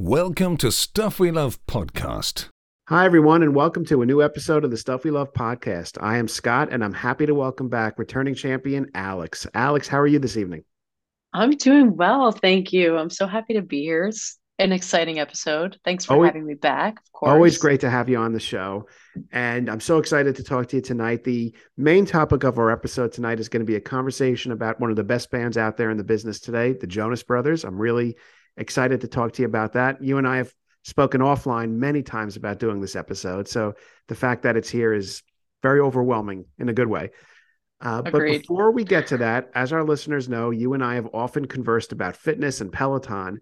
Welcome to Stuff We Love Podcast. Hi, everyone, and welcome to a new episode of the Stuff We Love podcast. I am Scott, and I'm happy to welcome back returning champion Alex. Alex, how are you this evening? I'm doing well, thank you. I'm so happy to be here. It's an exciting episode. Thanks for Always- having me back. Of course. Always great to have you on the show. And I'm so excited to talk to you tonight. The main topic of our episode tonight is going to be a conversation about one of the best bands out there in the business today, the Jonas Brothers. I'm really excited to talk to you about that. You and I have spoken offline many times about doing this episode. So the fact that it's here is very overwhelming in a good way. Uh, but before we get to that, as our listeners know, you and I have often conversed about fitness and Peloton.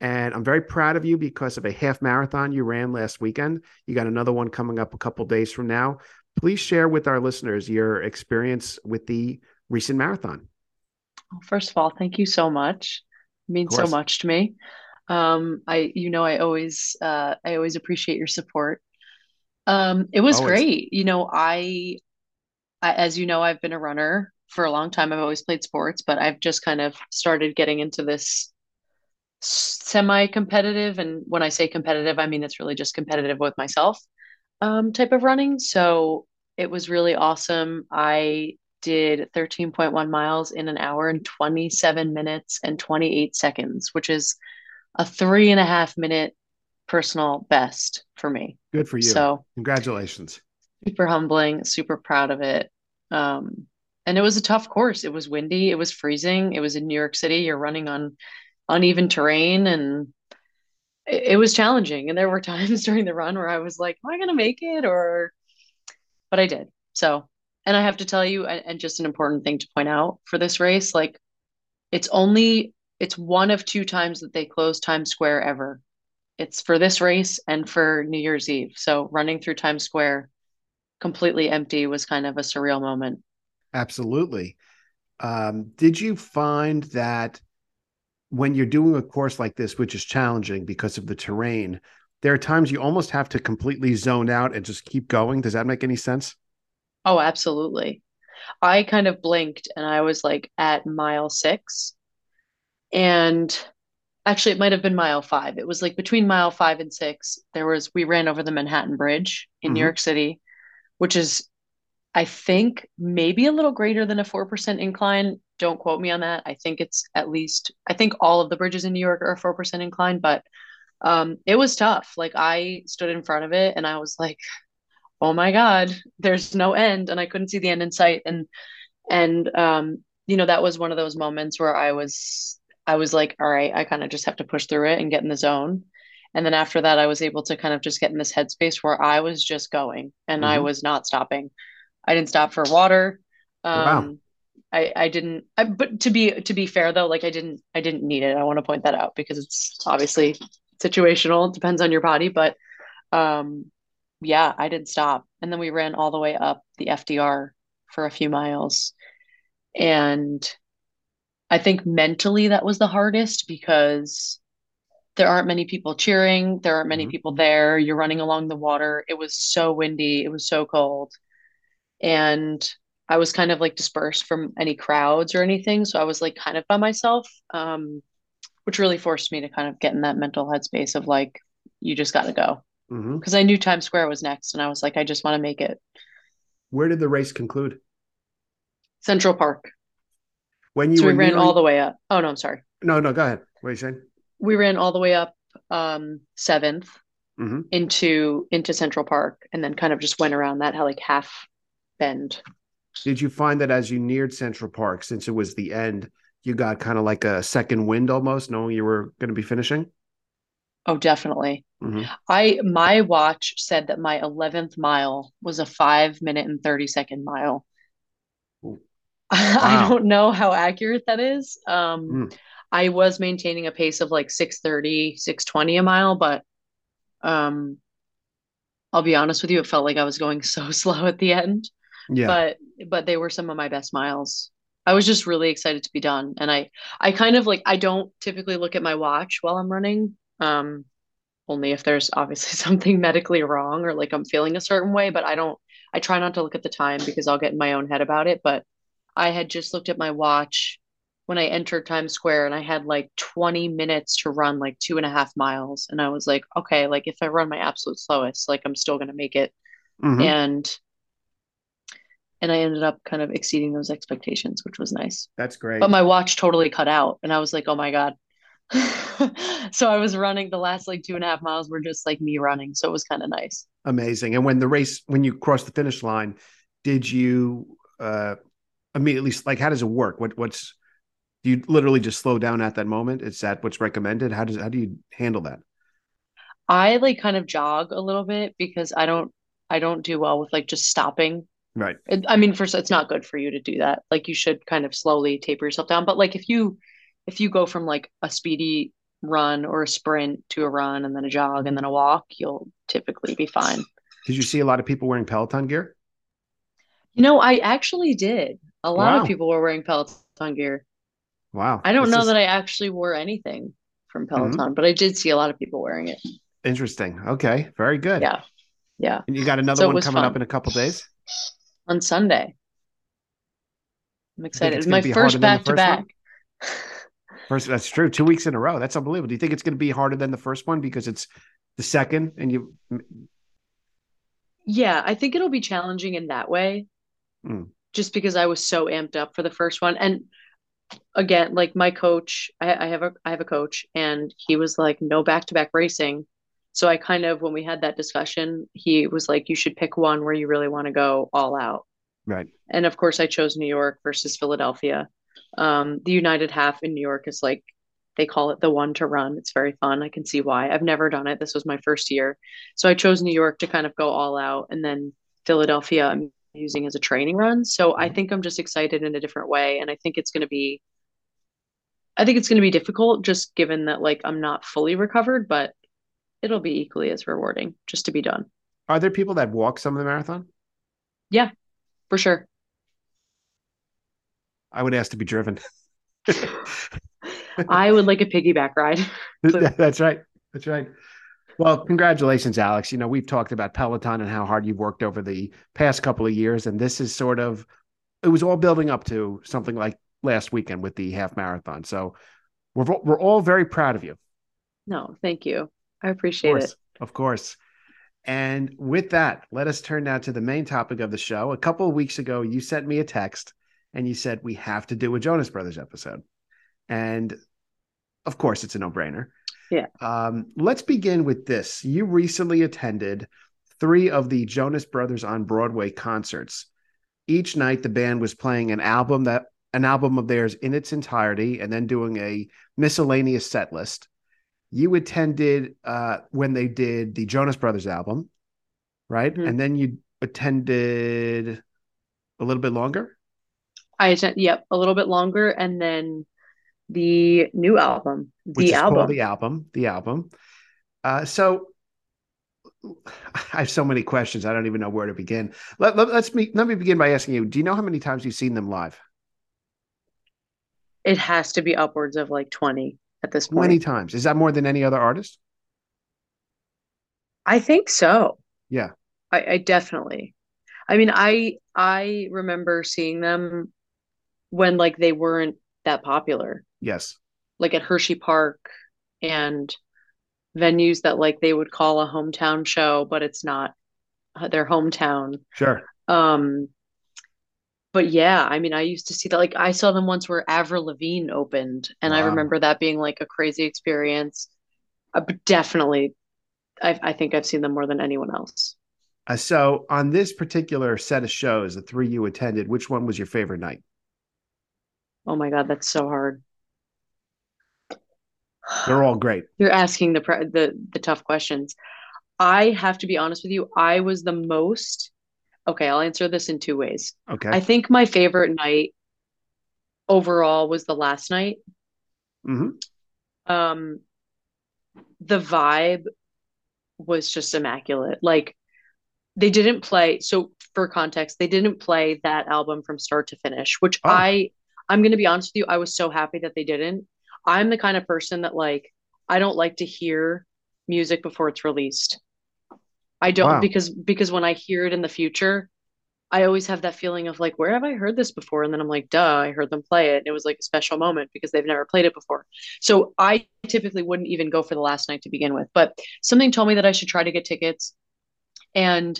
And I'm very proud of you because of a half marathon you ran last weekend. You got another one coming up a couple days from now. Please share with our listeners your experience with the recent marathon. First of all, thank you so much. Means so much to me. Um, I, you know, I always, uh, I always appreciate your support. Um, it was Always. great. You know, I, I, as you know, I've been a runner for a long time. I've always played sports, but I've just kind of started getting into this semi-competitive. And when I say competitive, I mean it's really just competitive with myself, um, type of running. So it was really awesome. I did 13.1 miles in an hour and 27 minutes and 28 seconds, which is a three and a half minute personal best for me. Good for you. So Congratulations. super humbling, super proud of it. Um, and it was a tough course. It was windy, it was freezing, it was in New York City. You're running on uneven terrain and it, it was challenging. And there were times during the run where I was like, Am I gonna make it? Or but I did. So and I have to tell you, and, just an important thing to point out for this race, like it's only it's one of two times that they close Times Square ever. It's for this race and for New Year's Eve. So running through Times Square completely empty was kind of a surreal moment. Absolutely. Um, did you find that when you're doing a course like this, which is challenging because of the terrain, there are times you almost have to completely zone out and just keep going? Does that make any sense? Oh, absolutely. I kind of blinked and I was like at mile six. And actually, it might have been mile five. It was like between mile five and six, there was, we ran over the Manhattan Bridge in New Mhm. York City, which is, I think, maybe a little greater than a 4% incline. Don't quote me on that. I think it's at least, I think all of the bridges in New York are 4% incline, but um, it was tough. Like I stood in front of it and I was like, oh my God, there's no end. And I couldn't see the end in sight. And, and, um, you know, that was one of those moments where I was, I was like, all right, I kind of just have to push through it and get in the zone. And then after that, I was able to kind of just get in this headspace where I was just going and I Mhm. was not stopping. I didn't stop for water. Wow. Um, I, I didn't, I, but to be, to be fair though, like I didn't, I didn't need it. I want to point that out because it's obviously situational. It depends on your body, but, um, yeah, I didn't stop. And then we ran all the way up the FDR for a few miles. And I think mentally that was the hardest because there aren't many people cheering. There aren't many Mhm. people there. You're running along the water. It was so windy. It was so cold. And I was kind of like dispersed from any crowds or anything. So I was like kind of by myself, um, which really forced me to kind of get in that mental headspace of like, you just got to go. Mhm. Because I knew Times Square was next. And I was like, I just want to make it. Where did the race conclude? Central Park. When you So we ran all the way up. Oh, no, I'm sorry. No, no, go ahead. What are you saying? We ran all the way up um, 7th Mhm. into into Central Park and then kind of just went around that like half bend. Did you find that as you neared Central Park, since it was the end, you got kind of like a second wind almost, knowing you were going to be finishing? Oh, definitely. Mhm. I my watch said that my 11th mile was a 5 minute and 30 second mile. Ooh. I don't know how accurate that is. Um, Mm. I was maintaining a pace of like 630, 620 a mile, but um, I'll be honest with you, it felt like I was going so slow at the end. Yeah. But but they were some of my best miles. I was just really excited to be done. And I I kind of like I don't typically look at my watch while I'm running. Um, only if there's obviously something medically wrong or like I'm feeling a certain way, but I don't I try not to look at the time because I'll get in my own head about it. But I had just looked at my watch when I entered Times Square and I had like 20 minutes to run like two and a half miles. And I was like, okay, like if I run my absolute slowest, like I'm still going to make it. Mhm. And, and I ended up kind of exceeding those expectations, which was nice. That's great. But my watch totally cut out. And I was like, oh my God. so I was running the last like two and a half miles were just like me running. So it was kind of nice. Amazing. And when the race, when you crossed the finish line, did you uh immediately like how does it work? What what's do you literally just slow down at that moment? Is that what's recommended? How does how do you handle that? I like kind of jog a little bit because I don't I don't do well with like just stopping. Right. I mean, first, it's not good for you to do that. Like you should kind of slowly taper yourself down. But like if you if you go from like a speedy run or a sprint to a run and then a jog and then a walk, you'll typically be fine. Did you see a lot of people wearing Peloton gear? You know, I actually did. A lot Wow. of people were wearing Peloton gear. Wow. I don't know that I actually wore anything from Mm-hmm. Peloton, but I did see a lot of people wearing it. interesting. Okay. Very good. Yeah. Yeah. And you got another So one coming up in a couple days? On Sunday. I'm excited. it's my first harder than the back to back. First, that's true. Two weeks in a row. That's unbelievable. Do you think it's going to be harder than the first one because it's the second and you? Yeah, I think it'll be challenging in that way. Mm. Just because I was so amped up for the first one. And again, like my coach, I, I have a I have a coach and he was like, no back to back racing. So I kind of when we had that discussion, he was like, you should pick one where you really want to go all out. Right. And of course I chose New York versus Philadelphia. Um, the United half in New York is like they call it the one to run. It's very fun. I can see why. I've never done it. This was my first year. So I chose New York to kind of go all out and then Philadelphia I'm using as a training run. So I think I'm just excited in a different way and I think it's going to be I think it's going to be difficult just given that like I'm not fully recovered, but it'll be equally as rewarding just to be done. Are there people that walk some of the marathon? Yeah, for sure. I would ask to be driven. I would like a piggyback ride. That's right. That's right. Well, congratulations, Alex. You know, we've talked about Peloton and how hard you've worked over the past couple of years. And this is sort of, it was all building up to something like last weekend with the half marathon. So we're, we're all very proud of you. No, thank you. I Of appreciate course. it. Of course. And with that, let us turn now to the main topic of the show. A couple of weeks ago, you sent me a text and you said, We have to do a Jonas Brothers episode. And of course, it's a no brainer. Yeah. Um, let's begin with this. You recently attended three of the Jonas Brothers on Broadway concerts. Each night, the band was playing an album that an album of theirs in its entirety, and then doing a miscellaneous set list. You attended uh, when they did the Jonas Brothers album, right? Mhm. And then you attended a little bit longer. I attend, yep, a little bit longer, and then the new album, which the is album. the album, the album. Uh, so I have so many questions. I don't even know where to begin. Let, let, us me let me begin by asking you: Do you know how many times you've seen them live? It has to be upwards of like 20 at this point. Twenty times. Is that more than any other artist? I think so. Yeah. I, I definitely. I mean, I I remember seeing them when like they weren't that popular, Yes. like at Hershey Park and venues that like they would call a hometown show, but it's not uh, their hometown. Sure. Um, but yeah, I mean, I used to see that. Like, I saw them once where Avril Lavigne opened, and I remember that being like a crazy experience. Uh, but definitely, I, I think I've seen them more than anyone else. Uh, so on this particular set of shows, the three you attended, which one was your favorite night? Oh my God, that's so hard. They're all great. You're asking the pre- the the tough questions. I have to be honest with you. I was the most. Okay, I'll answer this in two ways. Okay. I think my favorite night overall was the last night. hmm um the vibe was just immaculate like they didn't play so for context they didn't play that album from start to finish which Oh. i i'm going to be honest with you i was so happy that they didn't i'm the kind of person that like i don't like to hear music before it's released i don't Wow. because because when i hear it in the future I always have that feeling of like, where have I heard this before? And then I'm like, duh, I heard them play it. And it was like a special moment because they've never played it before. So I typically wouldn't even go for the last night to begin with. But something told me that I should try to get tickets. And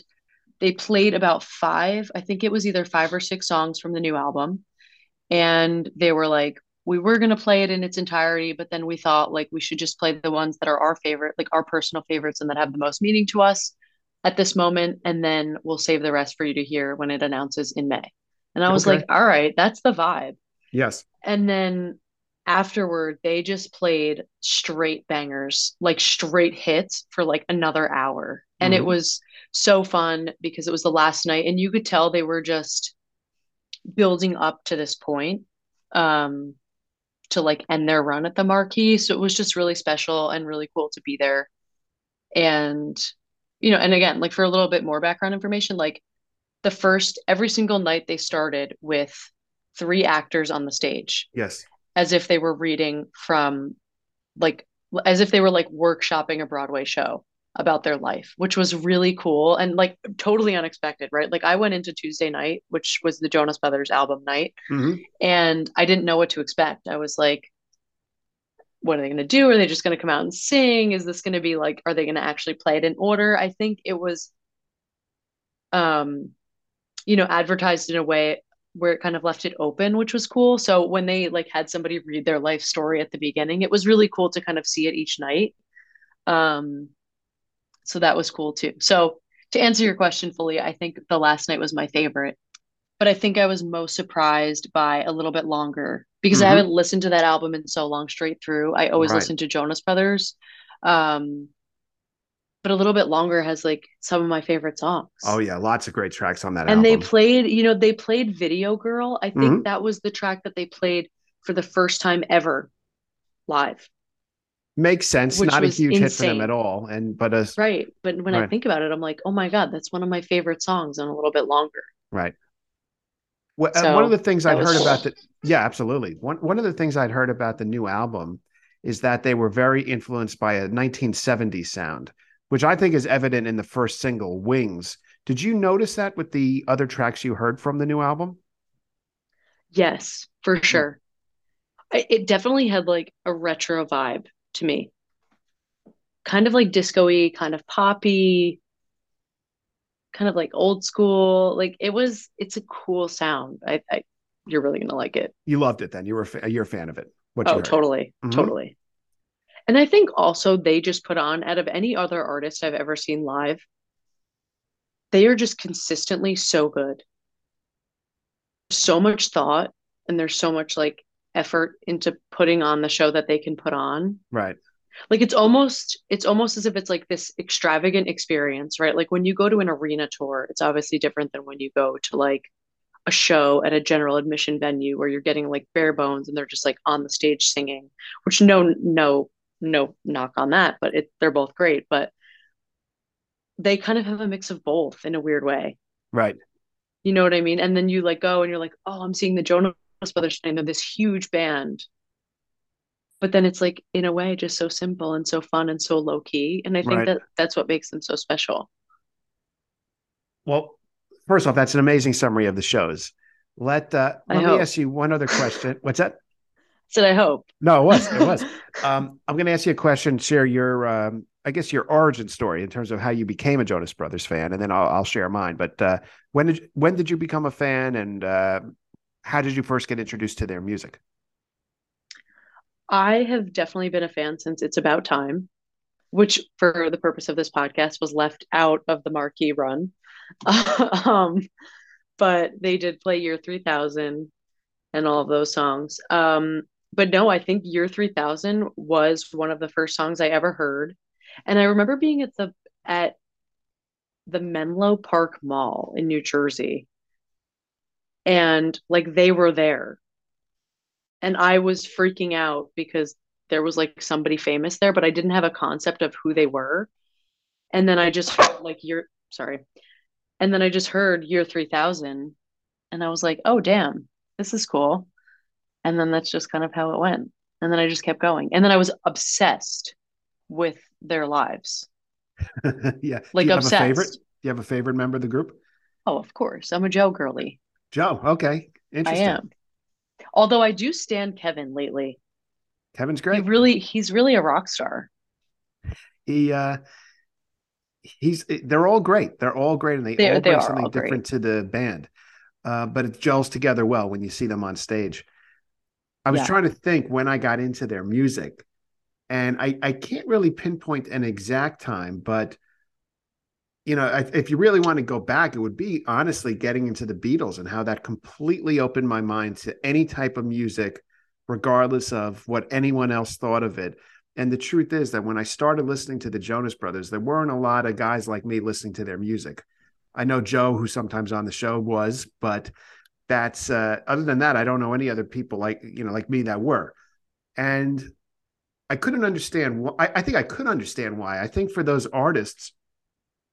they played about five, I think it was either five or six songs from the new album. And they were like, we were going to play it in its entirety, but then we thought like we should just play the ones that are our favorite, like our personal favorites and that have the most meaning to us at this moment. And then we'll save the rest for you to hear when it announces in May. And I was Okay. like, all right, that's the vibe. Yes. And then afterward, they just played straight bangers, like straight hits for like another hour. And it Mhm. was so fun because it was the last night and you could tell they were just building up to this point um to like end their run at the marquee. So it was just really special and really cool to be there. And you know, and again, like for a little bit more background information, like the first every single night they started with three actors on the stage Yes. as if they were reading from like as if they were like workshopping a Broadway show about their life, which was really cool and like totally unexpected, right? Like I went into Tuesday night, which was the Jonas Brothers album night, Mhm. and I didn't know what to expect. I was like, what are they going to do? Are they just going to come out and sing? Is this going to be like, are they going to actually play it in order? I think it was, um, you know, advertised in a way where it kind of left it open, which was cool. So when they like had somebody read their life story at the beginning, it was really cool to kind of see it each night. Um, so that was cool too. So to answer your question fully, I think the last night was my favorite, but I think I was most surprised by a little bit longer because I Mhm. haven't listened to that album in so long straight through. I always Right. listen to Jonas Brothers. Um, but a little bit longer has like some of my favorite songs. Oh yeah, lots of great tracks on that And they played, you know, they played Video Girl. I think Mhm. that was the track that they played for the first time ever live. Makes sense. which Not a huge hit for them at all. And but a Right. But when I think about it, I'm like, oh my God, that's one of my favorite songs and a little bit longer. Right. Well, uh, So, one of the things I'd heard cool. about the yeah, absolutely. One one of the things I'd heard about the new album is that they were very influenced by a 1970s sound, which I think is evident in the first single, Wings. Did you notice that with the other tracks you heard from the new album? Yes, for sure. I, it definitely had like a retro vibe to me. Kind of like disco-y, kind of poppy, kind of like old school. Like it was, it's a cool sound. I, I you're really gonna like it. You loved it then. You were a you're a fan of it. What Oh, totally, Mhm. totally. And I think also they just put on out of any other artist I've ever seen live, they are just consistently so good. So much thought and there's so much like effort into putting on the show that they can put on. Right. Like it's almost it's almost as if it's like this extravagant experience, right? Like when you go to an arena tour, it's obviously different than when you go to like a show at a general admission venue where you're getting like bare bones and they're just like on the stage singing, which no no no knock on that, but it they're both great, but they kind of have a mix of both in a weird way. Right. You know what I mean? And then you like go and you're like, "Oh, I'm seeing the Jonas Brothers and this huge band." But then it's like in a way just so simple and so fun and so low key, and I think Right. that that's what makes them so special. Well, first off, that's an amazing summary of the shows. Let uh, I let me hope. ask you one other question. What's that? So I hope. No, it was. It was. um, I'm going to ask you a question. Share your, um, I guess, your origin story in terms of how you became a Jonas Brothers fan, and then I'll, I'll share mine. But uh, when did when did you become a fan, and uh, how did you first get introduced to their music? I have definitely been a fan since It's About Time, which, for the purpose of this podcast, was left out of the marquee run. um, but they did play Year 3000 and all of those songs. Um, but no, I think Year 3000 was one of the first songs I ever heard. And I remember being at the at the Menlo Park Mall in New Jersey. And like they were there and I was freaking out because there was like somebody famous there, but I didn't have a concept of who they were. And then I just heard like year sorry. And then I just heard year 3000 and I was like, "Oh damn, this is cool." And then that's just kind of how it went. And then I just kept going. And then I was obsessed with their lives. yeah. Like Do you have obsessed. a favorite? Do you have a favorite member of the group? Oh, of course. I'm a Joe girly. Joe. Okay. Interesting. I am. Although I do stand Kevin lately. Kevin's He great. really, he's really a rock star. he uh he's they're all great they're all great and they, They- all bring are something all great. different to the band uh but it gels together well when you see them on stage i was Yeah. trying to think when i got into their music and i i can't really pinpoint an exact time but you know if you really want to go back it would be honestly getting into the beatles and how that completely opened my mind to any type of music regardless of what anyone else thought of it and the truth is that when I started listening to the Jonas Brothers, there weren't a lot of guys like me listening to their music. I know Joe, who sometimes on the show was, but that's uh, other than that, I don't know any other people like you know like me that were. And I couldn't understand. Wh- I, I think I could understand why. I think for those artists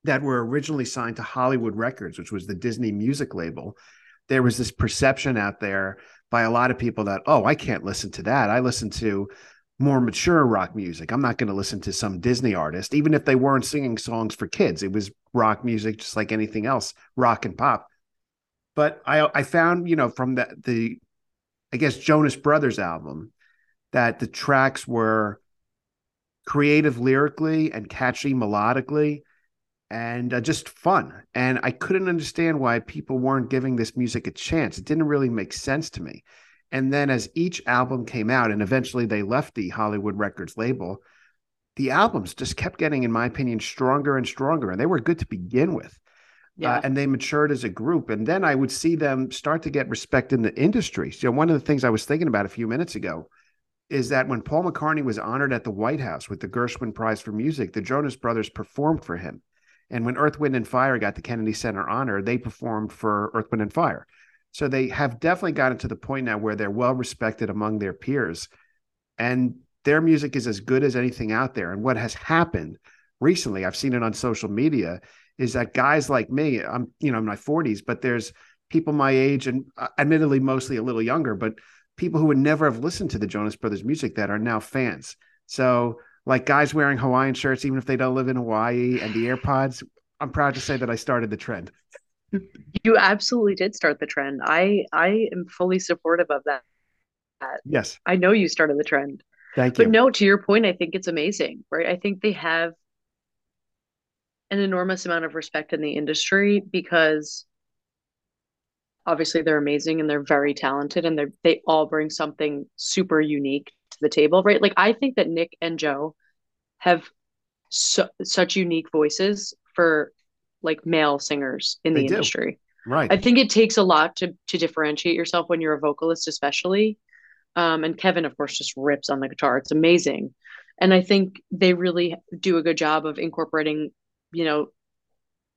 that were originally signed to Hollywood Records, which was the Disney music label, there was this perception out there by a lot of people that oh, I can't listen to that. I listen to more mature rock music. I'm not going to listen to some Disney artist, even if they weren't singing songs for kids. It was rock music, just like anything else, rock and pop. But I I found you know from the the I guess Jonas Brothers album that the tracks were creative lyrically and catchy melodically and uh, just fun. And I couldn't understand why people weren't giving this music a chance. It didn't really make sense to me. And then as each album came out, and eventually they left the Hollywood Records label, the albums just kept getting, in my opinion, stronger and stronger. And they were good to begin with. Yeah. Uh, and they matured as a group. And then I would see them start to get respect in the industry. So, one of the things I was thinking about a few minutes ago is that when Paul McCartney was honored at the White House with the Gershwin Prize for Music, the Jonas Brothers performed for him. And when Earth, Wind, and Fire got the Kennedy Center honor, they performed for Earth, Wind, and Fire. So they have definitely gotten to the point now where they're well respected among their peers. And their music is as good as anything out there. And what has happened recently, I've seen it on social media, is that guys like me, I'm, you know, in my 40s, but there's people my age and uh, admittedly mostly a little younger, but people who would never have listened to the Jonas Brothers music that are now fans. So, like guys wearing Hawaiian shirts, even if they don't live in Hawaii, and the AirPods, I'm proud to say that I started the trend. You absolutely did start the trend. I I am fully supportive of that. Yes. I know you started the trend. Thank you. But no, to your point, I think it's amazing, right? I think they have an enormous amount of respect in the industry because obviously they're amazing and they're very talented and they they all bring something super unique to the table, right? Like I think that Nick and Joe have su such unique voices for like male singers in They the do. industry. right. I think it takes a lot to to differentiate yourself when you're a vocalist, especially. Um, and Kevin, of course, just rips on the guitar. It's amazing. And I think they really do a good job of incorporating, you know,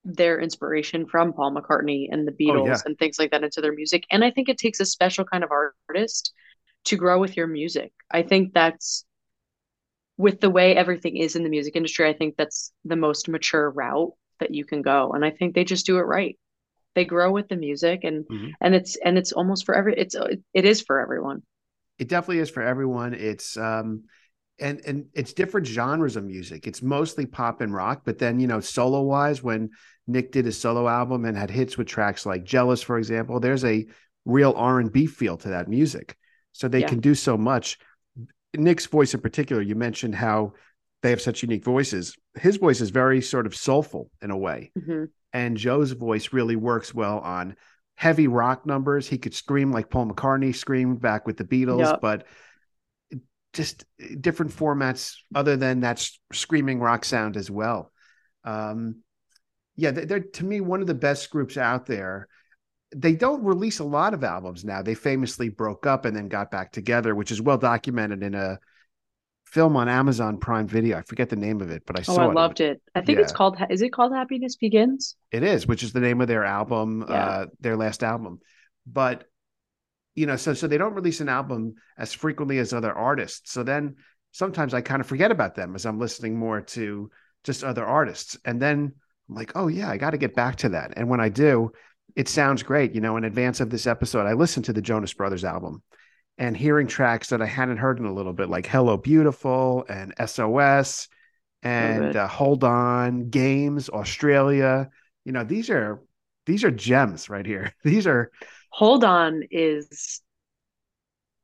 their inspiration from Paul McCartney and the Beatles Oh, yeah. and things like that into their music. And I think it takes a special kind of artist to grow with your music. I think that's with the way everything is in the music industry, I think that's the most mature route that you can go. And I think they just do it right. They grow with the music and Mhm. and it's and it's almost for every it's it is for everyone. it definitely is for everyone. It's um and and it's different genres of music. It's mostly pop and rock, but then you know, solo wise, when Nick did his solo album and had hits with tracks like "Jealous," for example, there's a real R and B feel to that music. So they Yeah. can do so much. Nick's voice in particular, you mentioned how they have such unique voices. His voice is very sort of soulful in a way Mhm. and Joe's voice really works well on heavy rock numbers. He could scream like Paul McCartney screamed back with the Beatles, Yep. but just different formats other than that screaming rock sound as well. Um, yeah, they- they're to me one of the best groups out there. They don't release a lot of albums now. They famously broke up and then got back together, which is well documented in a film on Amazon Prime Video. I forget the name of it, but I saw it. Oh, I it. loved it. I think it's called is it called Happiness Begins? It is, which is the name of their album, Yeah. uh, their last album. But you know, so so they don't release an album as frequently as other artists. So then sometimes I kind of forget about them as I'm listening more to just other artists. And then I'm like, oh yeah, I got to get back to that. And when I do, it sounds great. You know, in advance of this episode, I listened to the Jonas Brothers album and hearing tracks that I hadn't heard in a little bit, like Hello Beautiful and SOS and uh, Hold On, Games, Australia. You know, these are these are gems right here. These are Hold on is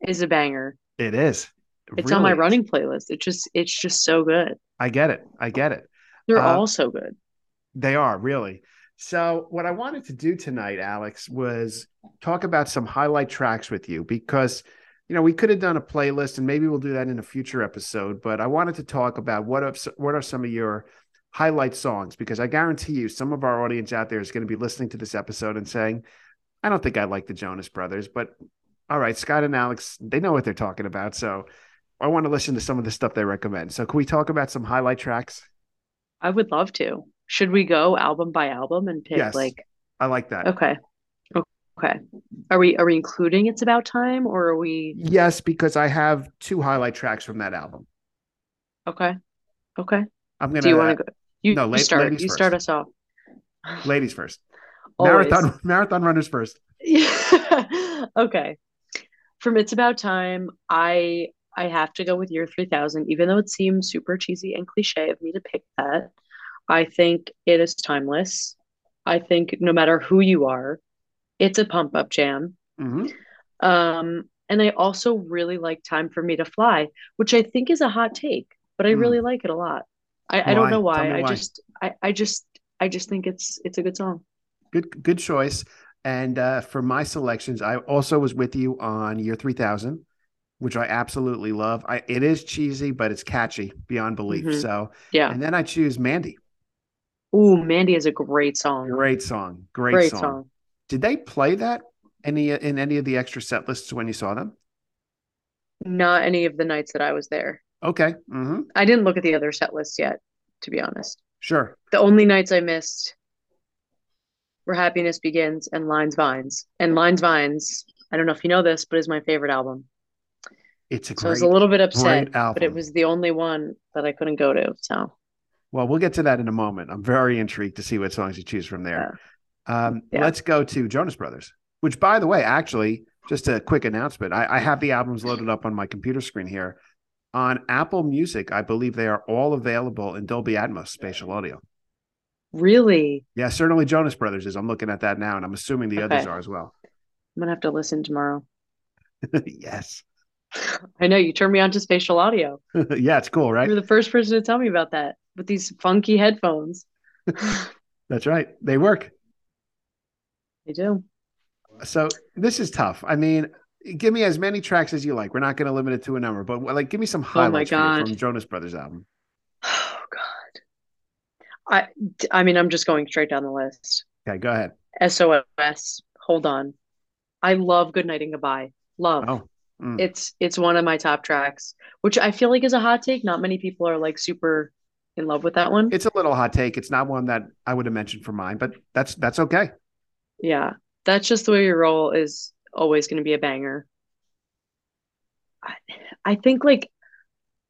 is a banger. it is. It It's on my is. running playlist. It just it's just so good. I get it. I get it. They're Uh, all so good. They are really. So, what I wanted to do tonight, Alex, was talk about some highlight tracks with you because, you know, we could have done a playlist and maybe we'll do that in a future episode. But I wanted to talk about what are, what are some of your highlight songs because I guarantee you some of our audience out there is going to be listening to this episode and saying, I don't think I like the Jonas Brothers, but all right, Scott and Alex, they know what they're talking about. So, I want to listen to some of the stuff they recommend. So, can we talk about some highlight tracks? I would love to. Should we go album by album and pick Yes. like I like that. okay. Okay. Are we are we including It's About Time or are we Yes, because I have two highlight tracks from that album. okay? Okay. I'm gonna Do you want to go? You, no, you la- start. You first. start us off. ladies first. Always. Marathon marathon runners first. Yeah. okay. From It's About Time, I I have to go with Year 3000, even though it seems super cheesy and cliche of me to pick that. I think it is timeless. I think no matter who you are, it's a pump up jam. Mhm. Um, and I also really like Time for Me to Fly, which I think is a hot take, but I Hmm. really like it a lot. I, I don't know why. I why. just I, I just I just think it's it's a good song. Good good choice. And uh, for my selections, I also was with you on Year 3000, which I absolutely love. I it is cheesy, but it's catchy beyond belief. Mhm. So, Yeah. and then I choose Mandy. Ooh, Mandy is a great song. Great song. Great, Great song. song. Did they play that any in any of the extra set lists when you saw them? Not any of the nights that I was there. Okay. hmm I didn't look at the other set lists yet, to be honest. Sure. The only nights I missed were Happiness Begins and Lines Vines. And Lines Vines, I don't know if you know this, but is my favorite album. It's a So I was a little bit upset, but it was the only one that I couldn't go to. So Well, we'll get to that in a moment. I'm very intrigued to see what songs you choose from there. Um, Yeah. Let's go to Jonas Brothers, which, by the way, actually, just a quick announcement. I, I have the albums loaded up on my computer screen here. On Apple Music, I believe they are all available in Dolby Atmos spatial audio. really, Yeah, certainly Jonas Brothers is. I'm looking at that now, and I'm assuming the others are as well. I'm gonna have to listen tomorrow. yes. I know you turned me on to spatial audio. yeah, it's cool, right? You're the first person to tell me about that with these funky headphones. That's right. They work. They do. So this is tough. I mean, give me as many tracks as you like. We're not going to limit it to a number, but like, give me some Oh highlights you God. from Jonas Brothers album. Oh God. I I mean, I'm just going straight down the list. Okay, go ahead. SOS. Hold on. I love Good Night and Goodbye. Love. Oh, mm. It's it's one of my top tracks, which I feel like is a hot take. Not many people are like super in love with that one. it's a little hot take. It's not one that I would have mentioned for mine, but that's that's okay. Yeah. That's just the way your roll is always going to be a banger. I, I think like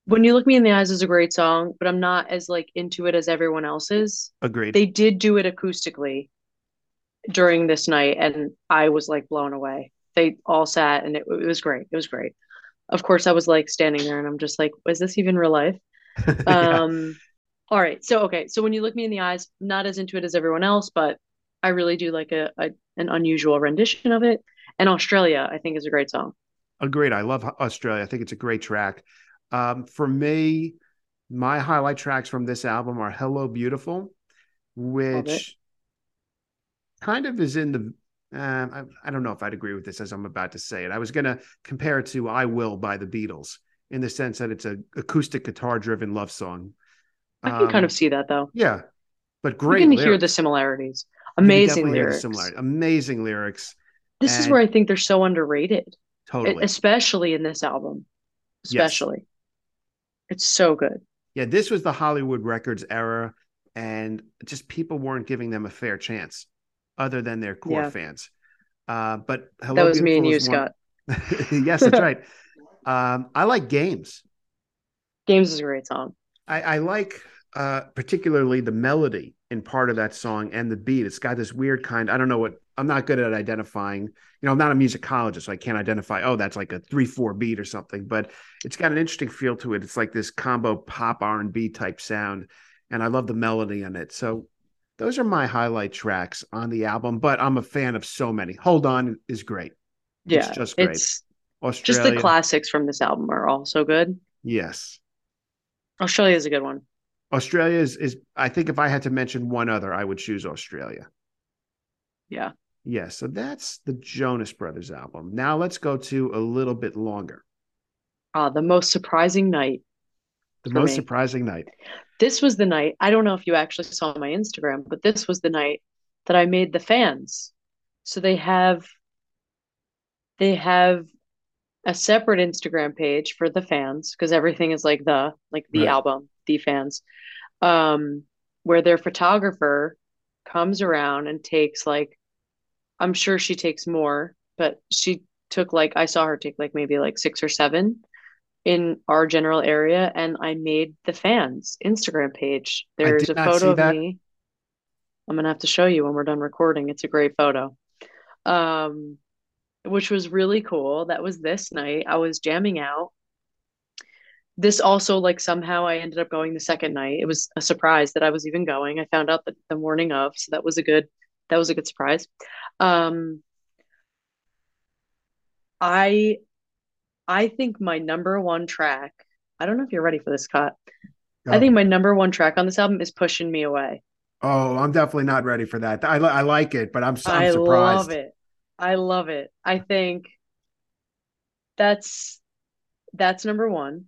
when you look me in the eyes is a great song, but I'm not as like into it as everyone else is. Agreed. They did do it acoustically during this night, and I was like blown away. They all sat, and it, it was great. It was great. Of course, I was like standing there, and I'm just like, "Was this even real life?" Yeah. Um, all right. So okay. So when you look me in the eyes, not as into it as everyone else, but I really do like a, a an unusual rendition of it. And Australia, I think, is a great song. Agreed. I love Australia. I think it's a great track. Um, for me, my highlight tracks from this album are "Hello Beautiful," which kind of is in the. Um, I, I don't know if I'd agree with this as I'm about to say it. I was going to compare it to "I Will" by the Beatles in the sense that it's an acoustic guitar-driven love song. I can kind Um, of see that though. yeah, but great. You can hear the similarities. Amazing lyrics. similarity. Amazing lyrics. This is where I think they're so underrated, Totally. especially in this album. Especially. It's so good. Yeah, this was the Hollywood Records era, and just people weren't giving them a fair chance, other than their core Yeah. fans. Uh, but Hello That was me and you, one- Scott. yes, that's right. Um, I like games. Games is a great song. I, I like uh, particularly the melody in part of that song and the beat. It's got this weird kind. I don't know what. I'm not good at identifying. You know, I'm not a musicologist, so I can't identify. Oh, that's like a three four beat or something. But it's got an interesting feel to it. It's like this combo pop R and B type sound, and I love the melody in it. So Those are my highlight tracks on the album, but I'm a fan of so many. Hold on is great. Yeah, it's just great. It's Australia, just the classics from this album are also good. yes. Australia is a good one. Australia is, is I think if I had to mention one other, I would choose Australia. Yeah. Yeah, so that's the Jonas Brothers album. Now let's go to a little bit longer. Uh, the most surprising night. The most me. surprising night. This was the night. I don't know if you actually saw my Instagram, but this was the night that I made the fans. So they have they have a separate Instagram page for the fans because everything is like the like the Right. album, the fans. Um where their photographer comes around and takes like I'm sure she takes more, but she took like I saw her take like maybe like six or seven in our general area and I made the fans Instagram page. There's a photo of that. me. I'm gonna have to show you when we're done recording. It's a great photo. Um which was really cool. That was this night. I was jamming out. This also like somehow I ended up going the second night. It was a surprise that I was even going. I found out the, the morning of, so that was a good that was a good surprise. Um I I think my number one track, I don't know if you're ready for this, Scott. I think my number one track on this album is Pushing Me Away. Oh, I'm definitely not ready for that. I, I like it, but I'm, I'm I surprised. love it. I love it. I think that's that's number one.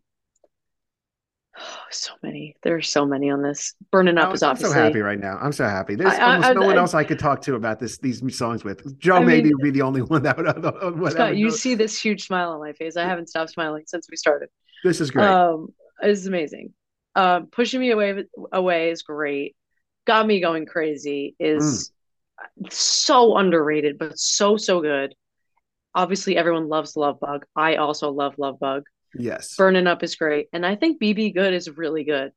Oh, so many. There are so many on this. Burning Up I'm, is I'm so happy right now. I'm so happy. There's I- I- almost no I- one else I could talk to about this these songs with. Joe I maybe mean- would be the only one that would. would Scott, you see this huge smile on my face. I haven't stopped smiling since we started. this is great. Um, it's amazing. Um, pushing me away away is great. Got me going crazy is so underrated, but so so good. Obviously, everyone loves Love Bug. I also love Love Bug. yes. Burning Up is great, and I think BB Good is really good.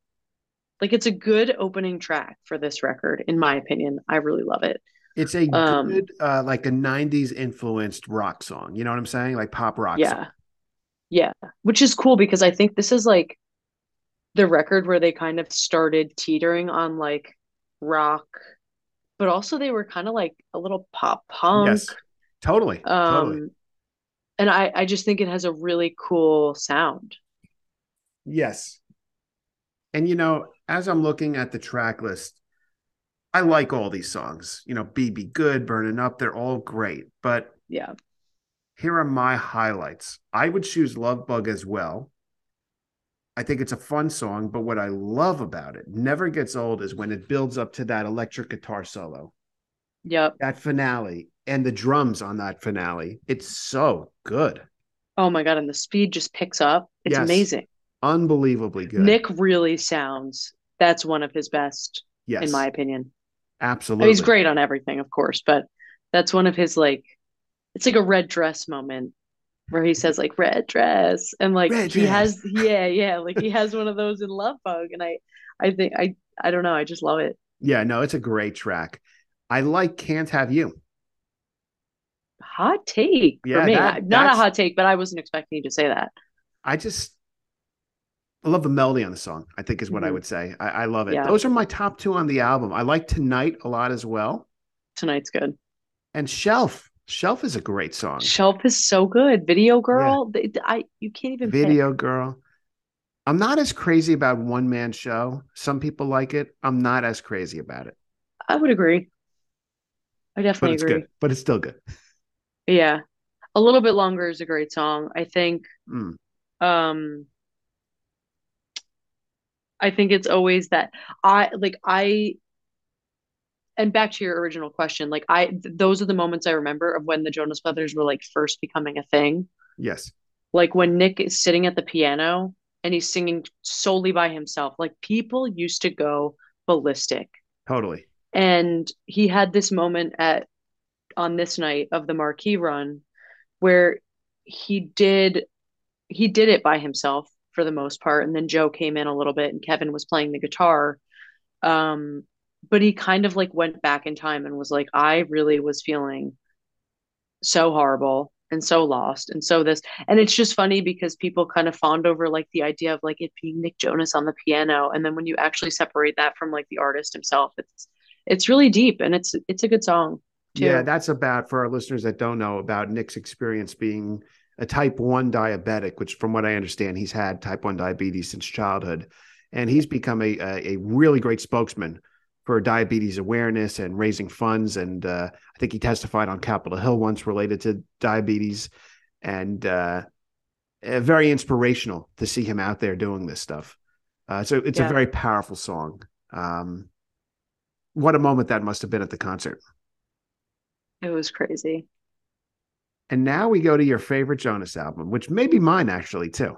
Like it's a good opening track for this record, in my opinion. I really love it. It's a Um, good, uh, like a '90s influenced rock song. You know what I'm saying? Like pop rock. Yeah. song. Yeah. Which is cool because I think this is like the record where they kind of started teetering on like rock, but also they were kind of like a little pop punk. Yes. Totally. Um totally. and I I just think it has a really cool sound. Yes. And you know, as I'm looking at the track list, I like all these songs. You know, BB Good, Burning Up, they're all great. But Yeah. here are my highlights. I would choose Love Bug as well. I think it's a fun song, but what I love about it never gets old is when it builds up to that electric guitar solo, Yep. that finale, and the drums on that finale. It's so good. Oh my God. And the speed just picks up. It's Yes. amazing. Unbelievably good. Nick really sounds that's one of his best, yes, in my opinion. absolutely. He's great on everything, of course, but that's one of his like it's like a red dress moment where he says like red dress and like Red he dress. has yeah, yeah, like he has one of those in Love Bug and I I think I I don't know, I just love it. Yeah, no, it's a great track. I like Can't Have You. Hot take Yeah, for me. that- Not a hot take, but I wasn't expecting you to say that. I just I love the melody on the song, I think is what I Mhm. would say. I, I love it. Yeah. Those are my top two on the album. I like Tonight a lot as well. Tonight's good. And Shelf. Shelf is a great song. Shelf is so good. Video girl, th- I you can't even pick. Video Girl. I'm not as crazy about one man show. Some people like it. I'm not as crazy about it. I would agree. I But definitely it's agree. good. But it's still good. Yeah. A little bit longer is a great song. I think Mm. um I think it's always that I like I and back to your original question, like I th- those are the moments I remember of when the Jonas Brothers were like first becoming a thing. Yes. Like when Nick is sitting at the piano and he's singing solely by himself. Like people used to go ballistic. Totally. And he had this moment at on this night of the marquee run where he did he did it by himself for the most part and then Joe came in a little bit and Kevin was playing the guitar um but he kind of like went back in time and was like I really was feeling so horrible and so lost and so this and it's just funny because people kind of fawned over like the idea of like it being Nick Jonas on the piano and then when you actually separate that from like the artist himself it's it's really deep and it's it's a good song too. Yeah, that's about for our listeners that don't know about Nick's experience being a type 1 diabetic, which from what I understand, he's had type 1 diabetes since childhood. And he's become a, a, a really great spokesman for diabetes awareness and raising funds. And uh, I think he testified on Capitol Hill once related to diabetes. And uh, very inspirational to see him out there doing this stuff. Uh, so it's Yeah. a very powerful song. Um, what a moment that must have been at the concert. It was crazy. And now we go to your favorite Jonas album, which may be mine actually too.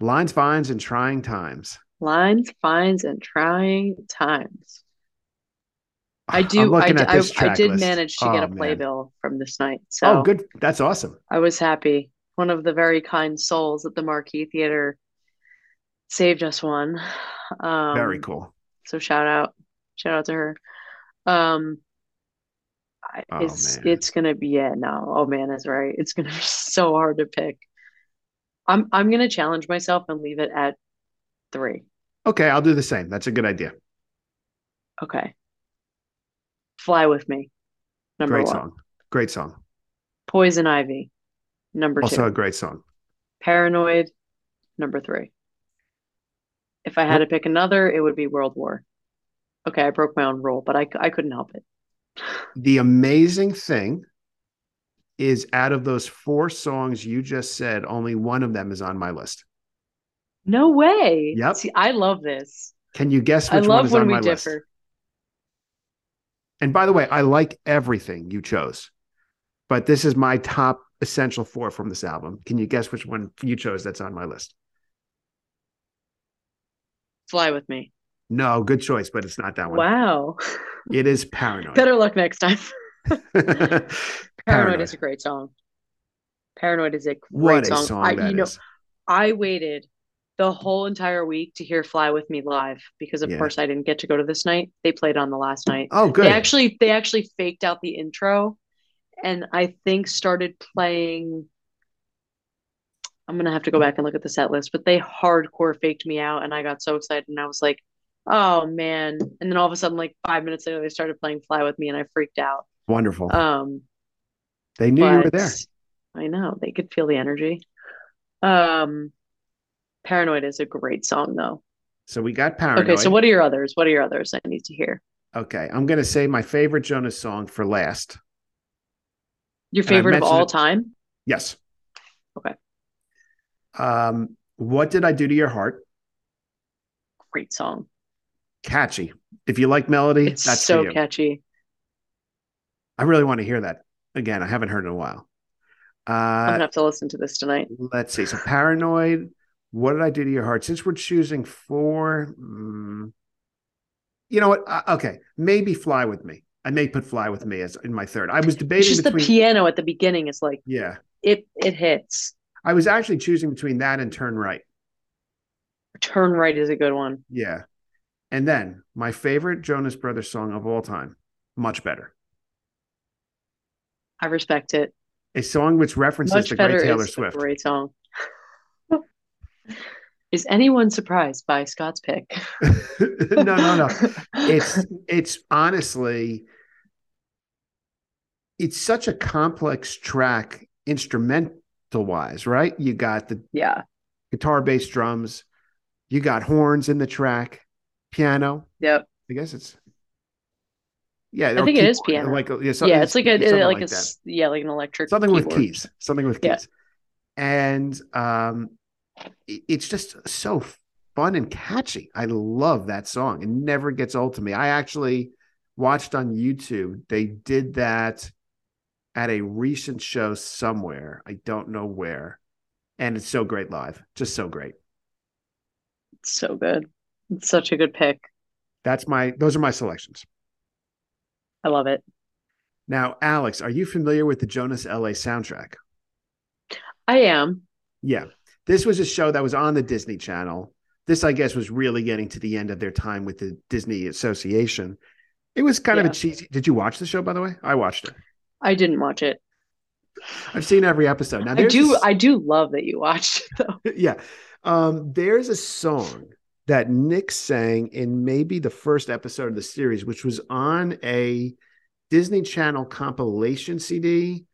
Lines, Vines, and Trying Times. Lines, vines, and trying times. I do. I, I, I did list. manage to Oh, get a playbill from this night, so Oh, good. That's awesome. I was happy. One of the very kind souls at the Marquis Theater saved us one. Um, Very cool. So shout out, shout out to her. Um, I- Oh, it's man. it's gonna be yeah no oh man is right it's gonna be so hard to pick. I'm I'm gonna challenge myself and leave it at three. Okay, I'll do the same. That's a good idea. Okay. Fly with me, number Great one. song. Great song. Poison Ivy, number Also two. a great song. Paranoid, number three. If I had to pick another, it would be World War. Okay, I broke my own rule, but I, I couldn't help it. The amazing thing is out of those four songs you just said, only one of them is on my list. No way. Yep. See, I love this. Can you guess I which one love is when on we my list? And by the way, I like everything you chose, but this is my top essential four from this album. Can you guess which one you chose that's on my list? Fly with me. No, good choice, but it's not that one. Wow. It is Paranoid. Better luck next time. Paranoid, Paranoid. is a great song. Paranoid is a great What a song. song I, that you know, is. I waited the whole entire week to hear Fly with Me live because of Yeah. course I didn't get to go to this night. They played on the last night. Oh, good. They actually they actually faked out the intro and I think started playing I'm gonna have to go back and look at the set list, but they hardcore faked me out and I got so excited and I was like, oh man. And then all of a sudden, like five minutes later, they started playing Fly With Me and I freaked out. Wonderful. Um they knew you were there. I know they could feel the energy. Um Paranoid is a great song though. So we got Paranoid. Okay, so what are your others? What are your others I need to hear? Okay, I'm going to say my favorite Jonas song for last. Your favorite of all it- time? Yes. Okay. Um, what did I do to your heart? Great song. Catchy. If you like melody, It's that's so catchy. I really want to hear that again. I haven't heard it in a while. Uh, I'm Uh, gonna have to listen to this tonight. let's see. So paranoid. What did I do to your heart? Since we're choosing four, mm, you know what? Uh, okay, maybe fly with me. I may put fly with me as in my third. I was It's debating just the piano at the beginning is like yeah, it it hits. I was actually choosing between that and turn right. Turn right is a good one. Yeah, and then my favorite Jonas Brothers song of all time, much better. I respect it. A song which references Much the great Taylor Swift. great song. Is anyone surprised by Scott's pick? no, no, no. it's it's honestly it's such a complex track instrumental wise right you got the yeah. guitar bass drums you got horns in the track piano Yep. i guess it's yeah I think it is piano. like yeah, yeah, it's like a something like, a that. yeah, like an electric something with keys something with Yeah. keys and um it's just so fun and catchy i love that song it never gets old to me i actually watched on youtube they did that at a recent show somewhere i don't know where and it's so great live just so great It's so good. It's such a good pick. that's my those are my selections I love it. now alex are you familiar with the jonas la soundtrack I am. Yeah. This was a show that was on the Disney Channel. This, I guess, was really getting to the end of their time with the Disney Association. It was kind of a cheesy. Did you watch the show, by the way? I watched it. I didn't watch it. I've seen every episode. Now, I do. a I do love that you watched it though. yeah. Um, there's a song that Nick sang in maybe the first episode of the series, which was on a Disney Channel compilation CD.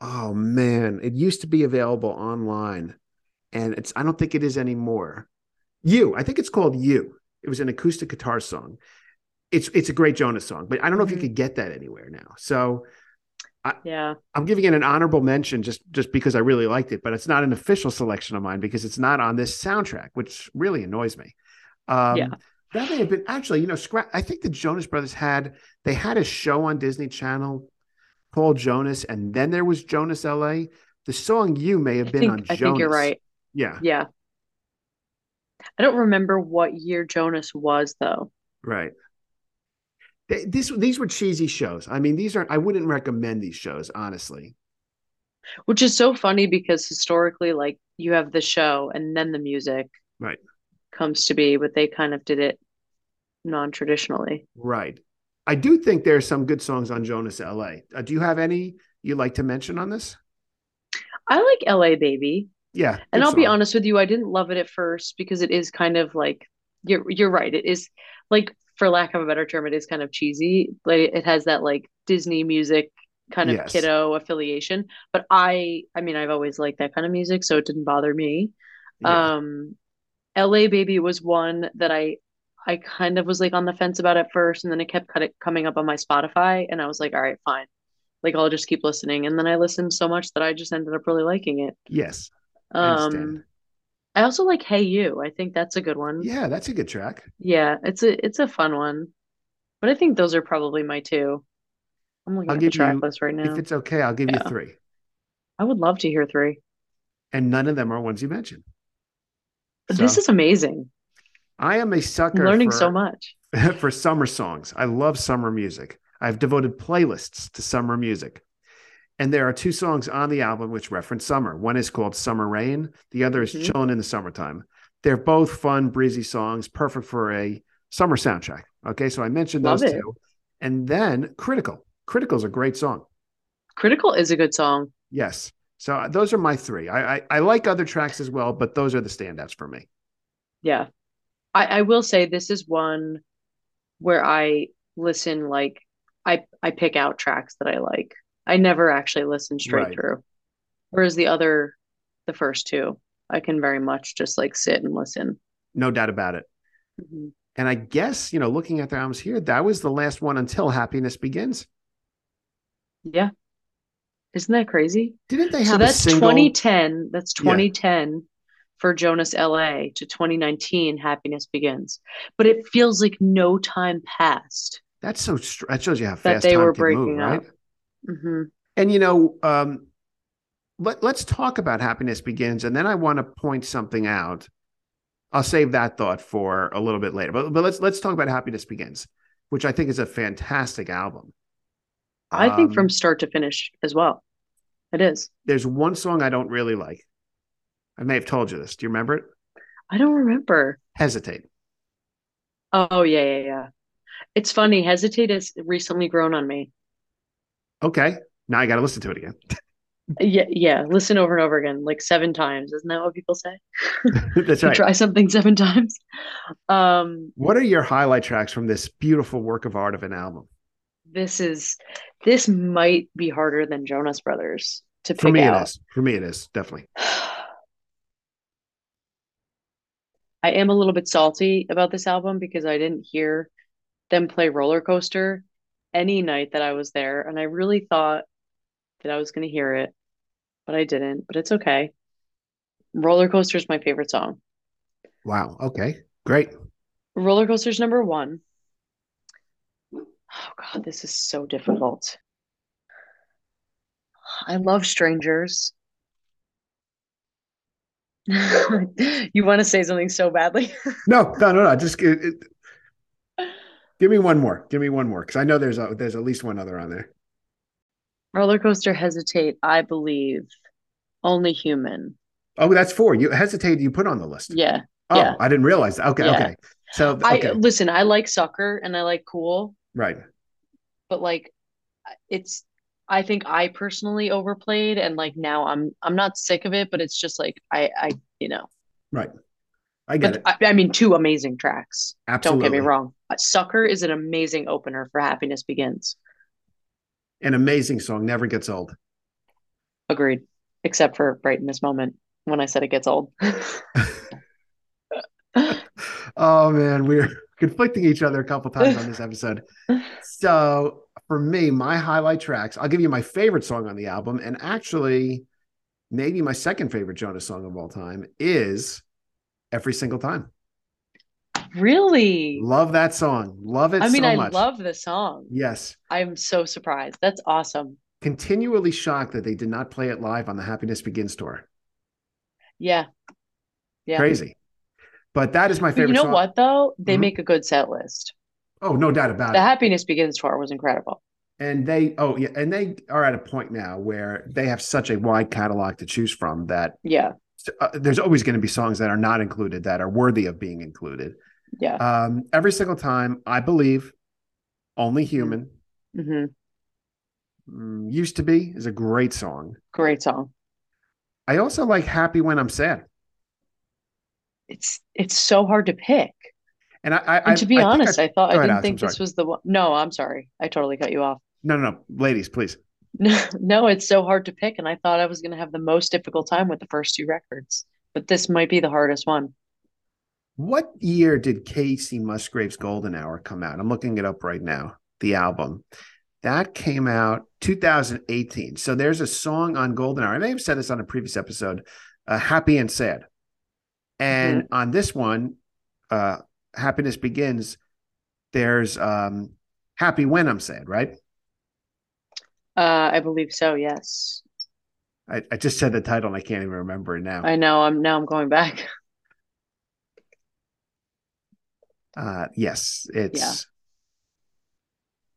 Oh man, it used to be available online, and it's I don't think it is anymore. You, I think it's called You. It was an acoustic guitar song. It's it's a great Jonas song, but I don't know mm-hmm. if you could get that anywhere now. So I, yeah, I'm giving it an honorable mention just just because I really liked it, but it's not an official selection of mine because it's not on this soundtrack, which really annoys me. Um, yeah. That may have been actually, you know, Scrap, I think the Jonas Brothers had they had a show on Disney Channel called Jonas, and then there was Jonas LA. The song "You" may have been think, on. I think you're right. Yeah, yeah. I don't remember what year Jonas was though. Right. These these were cheesy shows. I mean, these aren't. I wouldn't recommend these shows honestly. Which is so funny because historically, like you have the show and then the music. Right comes to be, but they kind of did it non traditionally. Right. I do think there are some good songs on Jonas LA. Uh, do you have any you like to mention on this? I like LA Baby. Yeah. And I'll song. be honest with you, I didn't love it at first because it is kind of like you're you're right. It is like for lack of a better term, it is kind of cheesy. Like it has that like Disney music kind of yes. kiddo affiliation. But I I mean I've always liked that kind of music, so it didn't bother me. Yeah. Um LA Baby was one that I I kind of was like on the fence about at first, and then it kept coming up on my Spotify, and I was like, all right, fine, like I'll just keep listening. And then I listened so much that I just ended up really liking it. Yes. I um, I also like Hey You. I think that's a good one. Yeah, that's a good track. Yeah, it's a it's a fun one, but I think those are probably my two. I'm looking I'll at the track you, list right now. If it's okay, I'll give yeah. you three. I would love to hear three. And none of them are ones you mentioned. So, this is amazing. I am a sucker. I'm learning for, so much for summer songs. I love summer music. I've devoted playlists to summer music. And there are two songs on the album which reference summer. One is called Summer Rain, the other is mm-hmm. Chilling in the Summertime. They're both fun, breezy songs, perfect for a summer soundtrack. Okay, so I mentioned those two. And then Critical. Critical is a great song. Critical is a good song. Yes. So uh, those are my three. I, I, I like other tracks as well, but those are the standouts for me. Yeah, I I will say this is one where I listen like I I pick out tracks that I like. I never actually listen straight right. through. Whereas the other, the first two, I can very much just like sit and listen. No doubt about it. Mm-hmm. And I guess you know, looking at the albums here, that was the last one until Happiness Begins. Yeah. Isn't that crazy? Didn't they have so that's single... 2010. That's 2010 yeah. for Jonas LA to 2019 Happiness Begins. But it feels like no time passed. That's so that shows you how fast they were breaking move, right? Mm-hmm. And you know, um, let, let's talk about Happiness Begins, and then I want to point something out. I'll save that thought for a little bit later. But but let's let's talk about Happiness Begins, which I think is a fantastic album. I think from um, start to finish as well. It is. There's one song I don't really like. I may have told you this. Do you remember it? I don't remember. Hesitate. Oh yeah, yeah, yeah. It's funny. Hesitate has recently grown on me. Okay. Now I got to listen to it again. yeah, yeah. Listen over and over again, like seven times. Isn't that what people say? That's right. Try something seven times. Um, what are your highlight tracks from this beautiful work of art of an album? this is this might be harder than Jonas Brothers to pick For me, out. it is. For me, it is definitely. I am a little bit salty about this album because I didn't hear them play roller coaster any night that I was there, and I really thought that I was going to hear it, but I didn't. But it's okay. Roller coaster is my favorite song. Wow. Okay. Great. Roller coaster's number one. Oh God, this is so difficult. I love strangers. you want to say something so badly? no, no, no, no. Just it, it, give me one more. Give me one more because I know there's a there's at least one other on there. Roller coaster hesitate. I believe only human. Oh, that's four. You hesitate. You put on the list. Yeah. Oh, yeah. I didn't realize that. Okay. Yeah. Okay. So okay. I listen. I like sucker and I like cool. Right. But like, it's I think I personally overplayed and like now I'm I'm not sick of it, but it's just like I I you know. Right. I get it. I, I mean, two amazing tracks. Absolutely. Don't get me wrong. Uh, Sucker is an amazing opener for Happiness Begins. An amazing song, never gets old. Agreed. Except for right in this moment when I said it gets old. Oh man, we're conflicting each other a couple times on this episode. So for me, my highlight tracks, I'll give you my favorite song on the album, and actually, maybe my second favorite Jonas song of all time is Every Single Time. really? Love that song. Love it I mean, so I much. love the song. yes. I'm so surprised. That's awesome. Continually shocked that they did not play it live on the Happiness Begins tour. Yeah. Yeah. Crazy. But that is my But favorite you know song. what though? They Mhm. make a good set list. Oh, no doubt about The it. The Happiness Begins tour was incredible. and they oh yeah and they are at a point now where they have such a wide catalog to choose from that Yeah. Uh, there's always going to be songs that are not included that are worthy of being included Yeah. um every single time i believe only human hmm mm, used to be is a great song Great song. i also like happy when i'm sad It's it's so hard to pick. and i i And to be I honest, I, thought I didn't Alex, think this was the one. No, I'm sorry. I totally cut you off. no no no ladies please No, no, it's so hard to pick, and I thought I was going to have the most difficult time with the first two records, but this might be the hardest one. what year did kacey musgraves golden hour come out? I'm looking it up right now the album. That came out 2018 so there's a song on golden hour. I may have said this on a previous episode uh, happy and sad. And on this one uh happiness begins there's um happy when i'm sad right Uh, I believe so. Yes, I, I just said the title and i can't even remember it now I know. I'm now. I'm going back. uh yes it's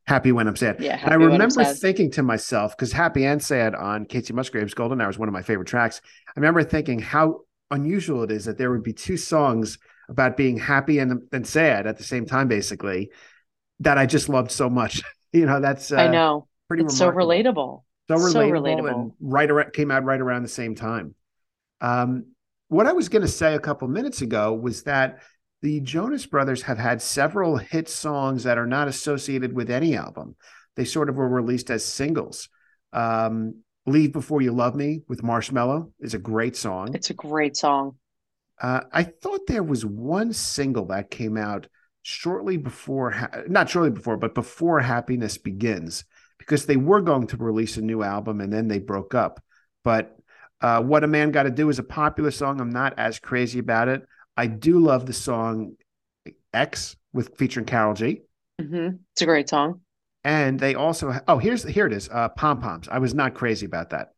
Yeah. happy when i'm sad Yeah, And I happy when I'm remember thinking to myself, because Happy and Sad on Kacey Musgraves Golden Hour is one of my favorite tracks. I remember thinking how unusual it is that there would be two songs about being happy and, and sad at the same time, basically, that I just loved so much. you know, that's uh, I know. Pretty It's so relatable. So so relatable, relatable. and right around came out right around the same time. Um, what I was going to say a couple minutes ago was that the Jonas Brothers have had several hit songs that are not associated with any album. They sort of were released as singles. Um, "Leave Before You Love Me" with Marshmello is a great song. It's a great song. Uh, I thought there was one single that came out shortly before, not shortly before, but before Happiness Begins, because they were going to release a new album and then they broke up. But uh, What a Man Got to Do is a popular song. I'm not as crazy about it. I do love the song X with featuring Karol G. hmm It's a great song. And they also, oh, here's here it is, uh, Pom Poms. I was not crazy about that.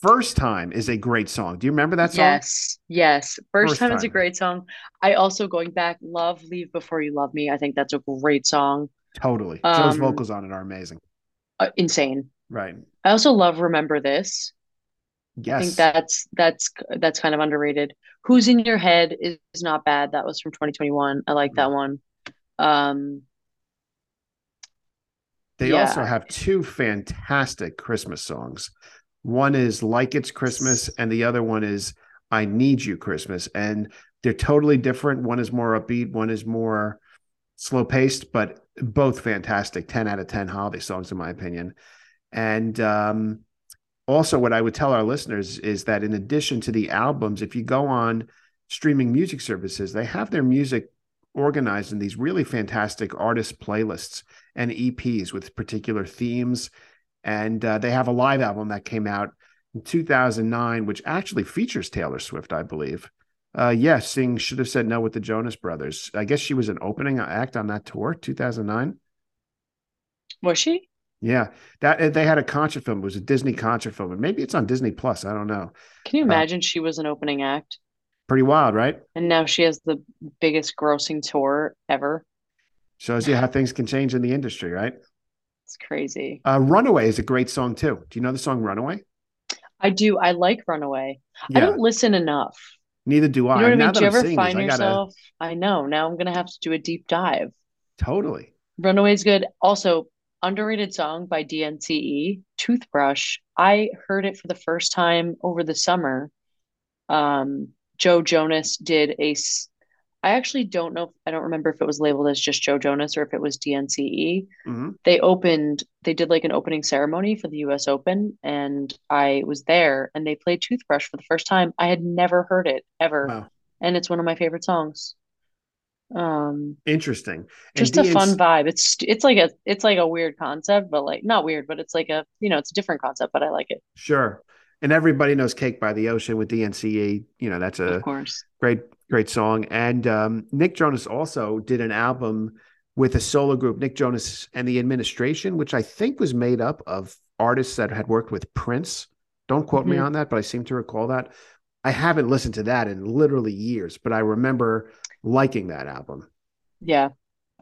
First Time is a great song. Do you remember that song? Yes, yes. First, First time is a great song. I also going back, love "Leave Before You Love Me." I think that's a great song. Totally. Joe's Um, vocals on it are amazing. Uh, insane. Right. I also love "Remember This." I Yes. think that's that's that's kind of underrated. "Who's in Your Head" is, is not bad. That was from 2021. I like that Mm. one. Um, They Yeah. also have two fantastic Christmas songs. One is Like It's Christmas, and the other one is I Need You Christmas. And they're totally different. One is more upbeat, one is more slow paced, but both fantastic. 10 out of 10 holiday songs, in my opinion. And um, also, what I would tell our listeners is that in addition to the albums, if you go on streaming music services, they have their music organized in these really fantastic artist playlists and EPs with particular themes. And uh, they have a live album that came out in 2009, which actually features Taylor Swift, I believe. Uh, yes, sing Should Have Said No with the Jonas Brothers. I guess she was an opening act on that tour, 2009. was she? Yeah, that uh, they had a concert film. It was a Disney concert film, and maybe it's on Disney Plus. I don't know. Can you Uh, imagine she was an opening act, Pretty wild, right? and now she has the biggest grossing tour ever? Shows you how things can change in the industry, right? It's crazy. Uh, Runaway is a great song too. Do you know the song Runaway? I do. I like Runaway. I don't listen enough. Neither do I. You know what I Now mean? that Do you I'm ever seeing this, find I gotta yourself? I know. Now I'm gonna have to do a deep dive. totally. Runaway's good. Also, underrated song by DNCE, Toothbrush. I heard it for the first time over the summer. Um, Joe Jonas did a. I actually don't know. I don't remember if it was labeled as just Joe Jonas or if it was DNCE. Mm-hmm. They opened. They did like an opening ceremony for the U.S. Open, and I was there. And they played Toothbrush for the first time. I had never heard it ever, wow. and it's one of my favorite songs. Um, interesting. And just DNC- a fun vibe. It's it's like a it's like a weird concept, but like not weird, but it's like a you know it's a different concept, but I like it. Sure and everybody knows "Cake by the Ocean" with DNCE. You know that's a of course great great song. And um, Nick Jonas also did an album with a solo group, Nick Jonas and the Administration, which I think was made up of artists that had worked with Prince. Don't quote mm-hmm. me on that, but I seem to recall that. I haven't listened to that in literally years, but I remember liking that album. Yeah,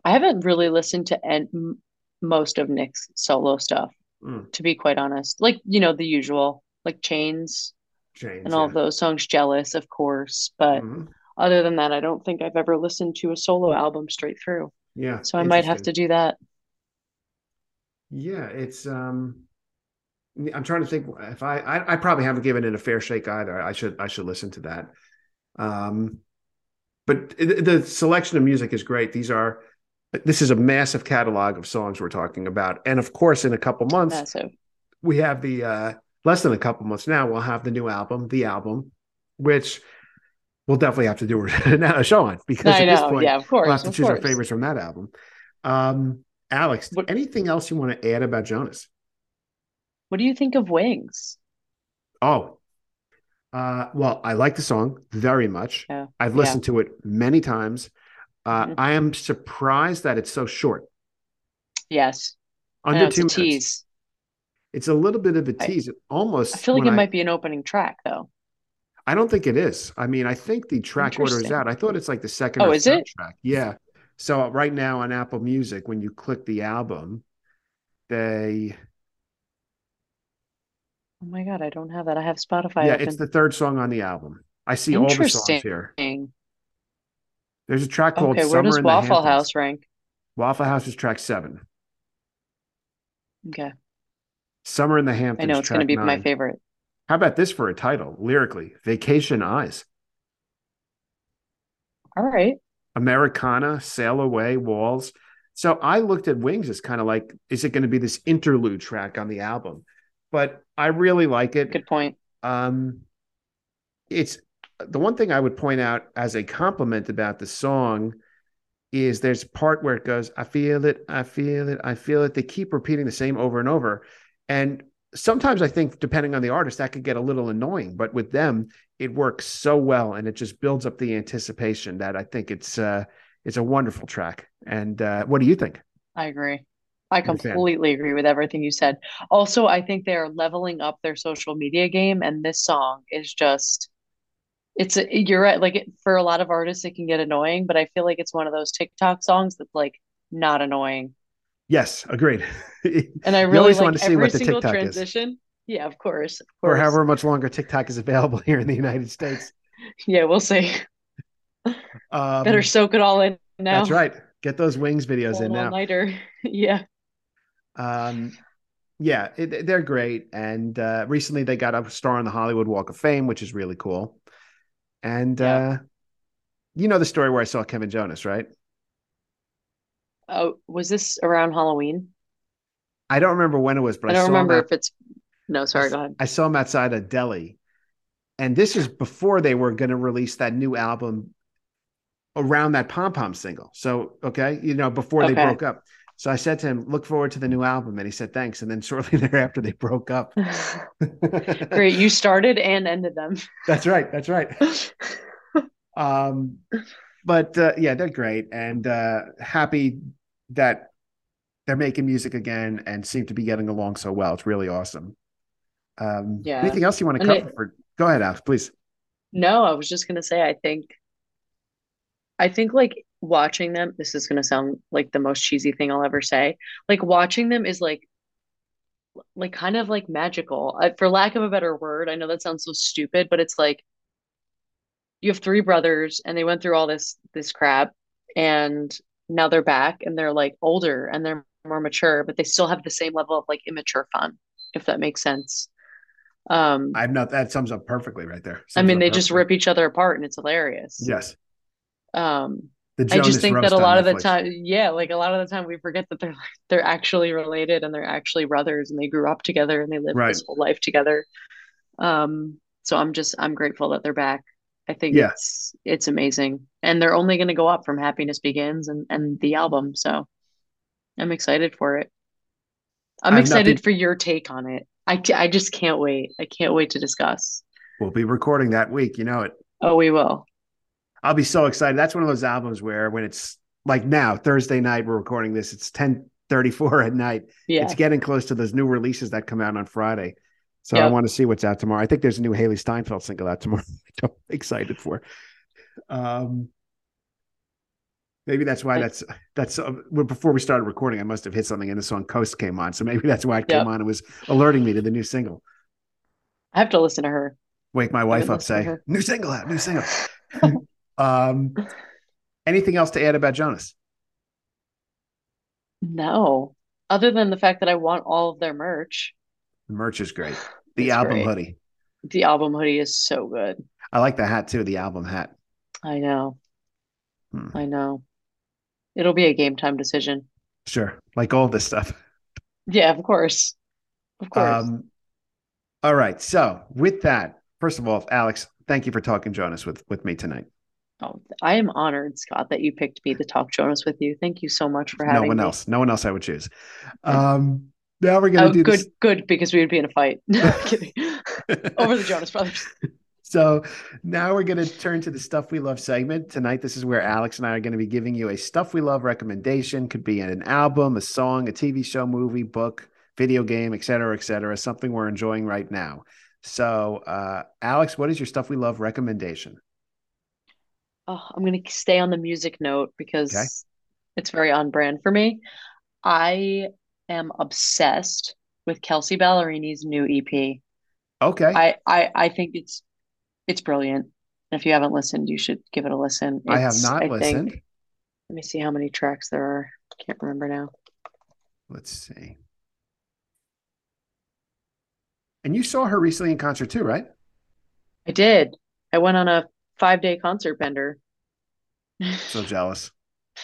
I haven't really listened to en- most of Nick's solo stuff, mm. to be quite honest. Like you know the usual like Chains, Chains and all yeah. those songs. Jealous, of course, but mm-hmm. other than that, I don't think I've ever listened to a solo album straight through. Yeah, so I might have to do that. Yeah, it's um I'm trying to think if I, I, I probably haven't given it a fair shake either. I should I should listen to that. Um, but the selection of music is great. These are this is a massive catalog of songs we're talking about, and of course, in a couple months, massive. we have the uh, less than a couple months now, we'll have the new album, the album, which we'll definitely have to do a show on because I at know. this point, yeah, of course, we'll have to choose course. our favorites from that album. Um, Alex, what, anything else you want to add about Jonas? What do you think of Wings? Oh, uh, well, I like the song very much. Yeah. I've listened yeah. to it many times. Uh, mm-hmm. I am surprised that it's so short. Yes. Under two minutes. Tease. It's a little bit of a tease. I, almost. I feel like it I, might be an opening track, though. I don't think it is. I mean, I think the track order is out. I thought it's like the second. Oh, is it? Track. Yeah. So uh, right now on Apple Music, when you click the album, they. Oh my god, I don't have that. I have Spotify. Yeah, open. it's the third song on the album. I see all the songs here. There's a track called okay, where does Waffle House rank? Waffle House is track seven. Okay. Summer in the Hamptons. I know it's going to be nine. my favorite. How about this for a title lyrically? Vacation Eyes. All right. Americana, Sail Away, Walls. So I looked at Wings as kind of like, is it going to be this interlude track on the album? But I really like it. Good point. Um, it's the one thing I would point out as a compliment about the song is there's part where it goes, I feel it, I feel it, I feel it. They keep repeating the same over and over. And sometimes I think, depending on the artist, that could get a little annoying. But with them, it works so well, and it just builds up the anticipation that I think it's uh, it's a wonderful track. And uh, what do you think? I agree. I completely agree with everything you said. Also, I think they're leveling up their social media game, and this song is just. It's a, you're right. Like for a lot of artists, it can get annoying, but I feel like it's one of those TikTok songs that's like not annoying. Yes, agreed. And I really always like want to see what the TikTok transition. Is. Yeah, of course, of course. Or however much longer TikTok is available here in the United States. yeah, we'll see. Um, Better soak it all in now. That's right. Get those wings videos in now. Nighter. yeah. Um, yeah, it, they're great. And uh, recently they got a star on the Hollywood Walk of Fame, which is really cool. And yeah. uh, you know the story where I saw Kevin Jonas, right? Oh, was this around Halloween? I don't remember when it was, but I don't I remember if it's. No, sorry. Go ahead. I saw him outside a deli, and this is before they were going to release that new album around that pom pom single. So okay, you know, before okay. they broke up. So I said to him, "Look forward to the new album," and he said, "Thanks." And then shortly thereafter, they broke up. Great, you started and ended them. That's right. That's right. um, but uh, yeah, they're great, and uh, happy that they're making music again and seem to be getting along so well. It's really awesome. Um, yeah. Anything else you want to cover? It, for, go ahead, Alex, please. No, I was just gonna say. I think, I think like watching them. This is gonna sound like the most cheesy thing I'll ever say. Like watching them is like, like kind of like magical. I, for lack of a better word, I know that sounds so stupid, but it's like you have three brothers and they went through all this this crap and now they're back and they're like older and they're more mature but they still have the same level of like immature fun if that makes sense Um, I've not that sums up perfectly right there. I mean, they just rip each other apart, and it's hilarious. Yes. Um, I just think that a lot of the time, yeah, like a lot of the time we forget that they're they're actually related and they're actually brothers and they grew up together and they lived Right. this whole life together. Um, so I'm just I'm grateful that they're back. I think Yeah. it's it's amazing. And they're only going to go up from Happiness Begins and and the album, so I'm excited for it. I'm I have excited for your take on it. I I just can't wait. I can't wait to discuss. We'll be recording that week. You know it. Oh, we will. I'll be so excited. That's one of those albums where when it's like now, Thursday night, we're recording this, it's 1034 at night. Yeah. It's getting close to those new releases that come out on Friday. So I want to see what's out tomorrow. I think there's a new Hailee Steinfeld single out tomorrow. I'm excited for. Um, maybe that's why that's that's uh, well, before we started recording. I must have hit something, and the song "Coast" came on. So maybe that's why it Yep. came on. and was alerting me to the new single. I have to listen to her. Wake my wife up, say new single out, new single. um, anything else to add about Jonas? No, other than the fact that I want all of their merch. The merch is great. The It's album great. hoodie. The album hoodie is so good. I like the hat too. The album hat. I know. Hmm. I know. It'll be a game time decision. Sure, like all this stuff. Yeah, of course. Of course. Um, all right. So with that, first of all, Alex, thank you for talking Jonas with with me tonight. Oh, I am honored, Scott, that you picked me to talk Jonas with you. Thank you so much for having me. No one me. else. No one else I would choose. Um, now we're gonna Oh, do good, this. good, because we would be in a fight. No, kidding. Over the Jonas Brothers. So now we're going to turn to the stuff we love segment. Tonight, this is where Alex and I are going to be giving you a stuff we love recommendation. Could be an album, a song, a TV show, movie, book, video game, et cetera, et cetera. Something we're enjoying right now. So, uh, Alex, what is your stuff we love recommendation? Oh, I'm going to stay on the music note because Okay. it's very on brand for me. I am obsessed with Kelsea Ballerini's new EP. Okay. I, I, I think it's it's brilliant. And if you haven't listened, you should give it a listen. I have It's, not I listened. Think, let me see how many tracks there are. Can't remember now. Let's see. And you saw her recently in concert too, right? I did. I went on a five day concert bender So jealous.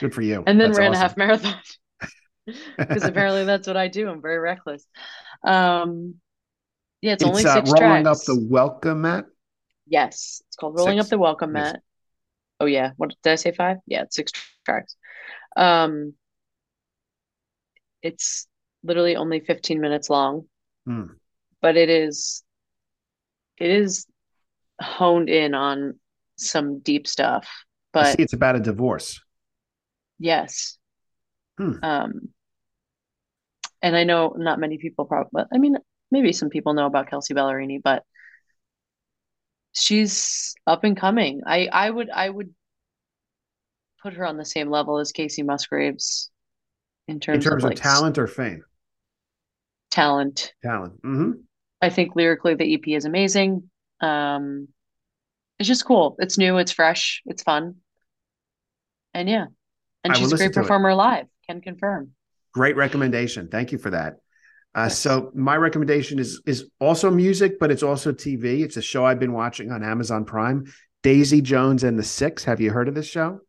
Good for you. and then That's ran a half marathon because apparently that's what I do. I'm very reckless. Um, yeah, it's, only uh, six rolling tracks. up the welcome mat. Yes, it's called Rolling Six. Up the Welcome Yes. Mat. Oh yeah, what did I say? Five? Yeah, it's six tracks. Um, it's literally only 15 minutes long, Hmm. but it is it is honed in on some deep stuff. I But see it's about a divorce. yes. Hmm. Um, and I know not many people probably, I mean, maybe some people know about Kelsea Ballerini, but she's up and coming. I I would I would put her on the same level as Kacey Musgraves in In terms, terms of of like talent or fame? talent. Talent. hmm I think lyrically the EP is amazing. Um, it's just cool. It's new, it's fresh, it's fun. And yeah. And I she's a great performer live, can confirm. Great recommendation. Thank you for that. Uh, So my recommendation is is also music, but it's also TV. It's a show I've been watching on Amazon Prime. Daisy Jones and the Six. Have you heard of this show?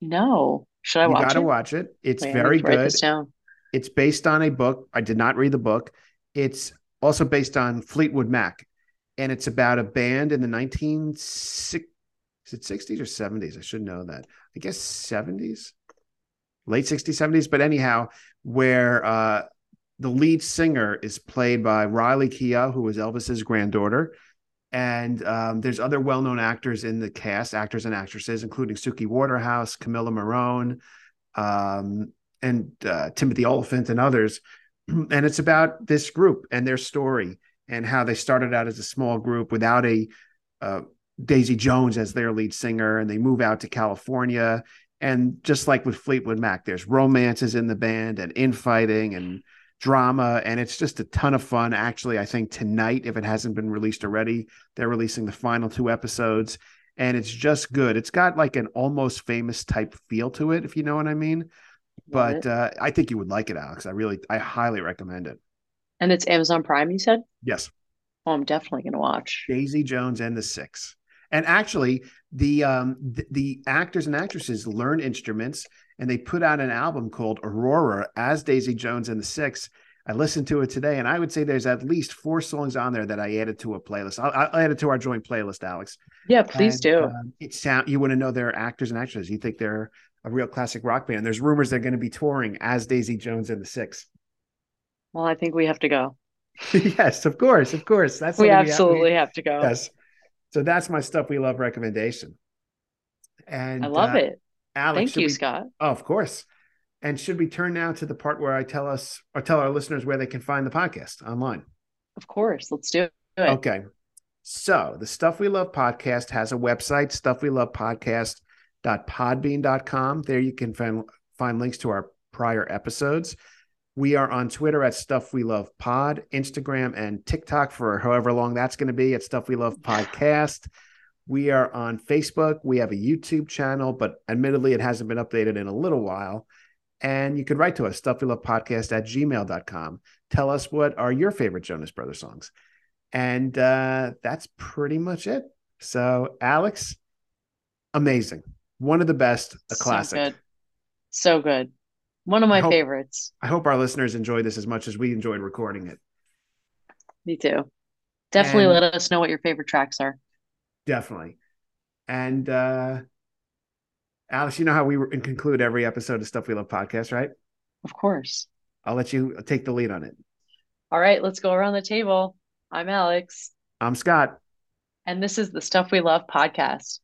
No. Should I watch it? you watch got to it? watch it. It's Wait, very good. It's based on a book. I did not read the book. It's also based on Fleetwood Mac, and it's about a band in the 19 six, is it 60s or 70s? I should know that. I guess 70s, late 60s, 70s. But anyhow, where uh, the lead singer is played by Riley Keough, who was Elvis's granddaughter. And um, there's other well-known actors in the cast, actors and actresses, including Suki Waterhouse, Camila Morrone, um, and uh, Timothy Olyphant, and others. And it's about this group and their story and how they started out as a small group without a uh, Daisy Jones as their lead singer, and they move out to California. And just like with Fleetwood Mac, there's romances in the band and infighting and drama, and it's just a ton of fun. Actually, I think tonight, if it hasn't been released already, they're releasing the final two episodes, and it's just good. It's got like an almost famous type feel to it, if you know what I mean. But uh, I think you would like it, Alex. I really, I highly recommend it. And it's Amazon Prime, you said? Yes. Oh, I'm definitely going to watch. Daisy Jones and the Six. And actually, the um the, the actors and actresses learn instruments and they put out an album called Aurora as Daisy Jones and the Six. I listened to it today, and I would say there's at least four songs on there that I added to a playlist. I'll, I'll add it to our joint playlist, Alex. Yeah, please And, do. um, it sound you want to know they're actors and actresses. You think they're a real classic rock band. There's rumors they're going to be touring as Daisy Jones and the Six. well, I think we have to go. yes, of course, of course. That's We something have- absolutely have to go. yes. So that's my stuff we love recommendation. And I love uh, it. Alex, Thank you, we- Scott. Oh, of course. And should we turn now to the part where I tell us or tell our listeners where they can find the podcast online? Of course. Let's do it. Okay. So the Stuff We Love podcast has a website, stuffwelovepodcast.podbean.com. There you can find, find links to our prior episodes. We are on Twitter at Stuff We Love Pod, Instagram and TikTok for however long that's going to be at Stuff We Love Podcast. We are on Facebook. We have a YouTube channel, but admittedly, it hasn't been updated in a little while. And you can write to us, stuffwelovepodcast at gmail.com. Tell us what are your favorite Jonas Brothers songs. And uh, that's pretty much it. So, Alex, amazing. One of the best, a So classic. good. So good. One of I my hope- favorites. I hope our listeners enjoyed this as much as we enjoyed recording it. Me too. Definitely And- let us know what your favorite tracks are. Definitely. And uh, Alex, you know how we conclude every episode of Stuff We Love podcast, right? Of course. I'll let you take the lead on it. All right, let's go around the table. I'm Alex, I'm Scott. and this is the Stuff We Love podcast.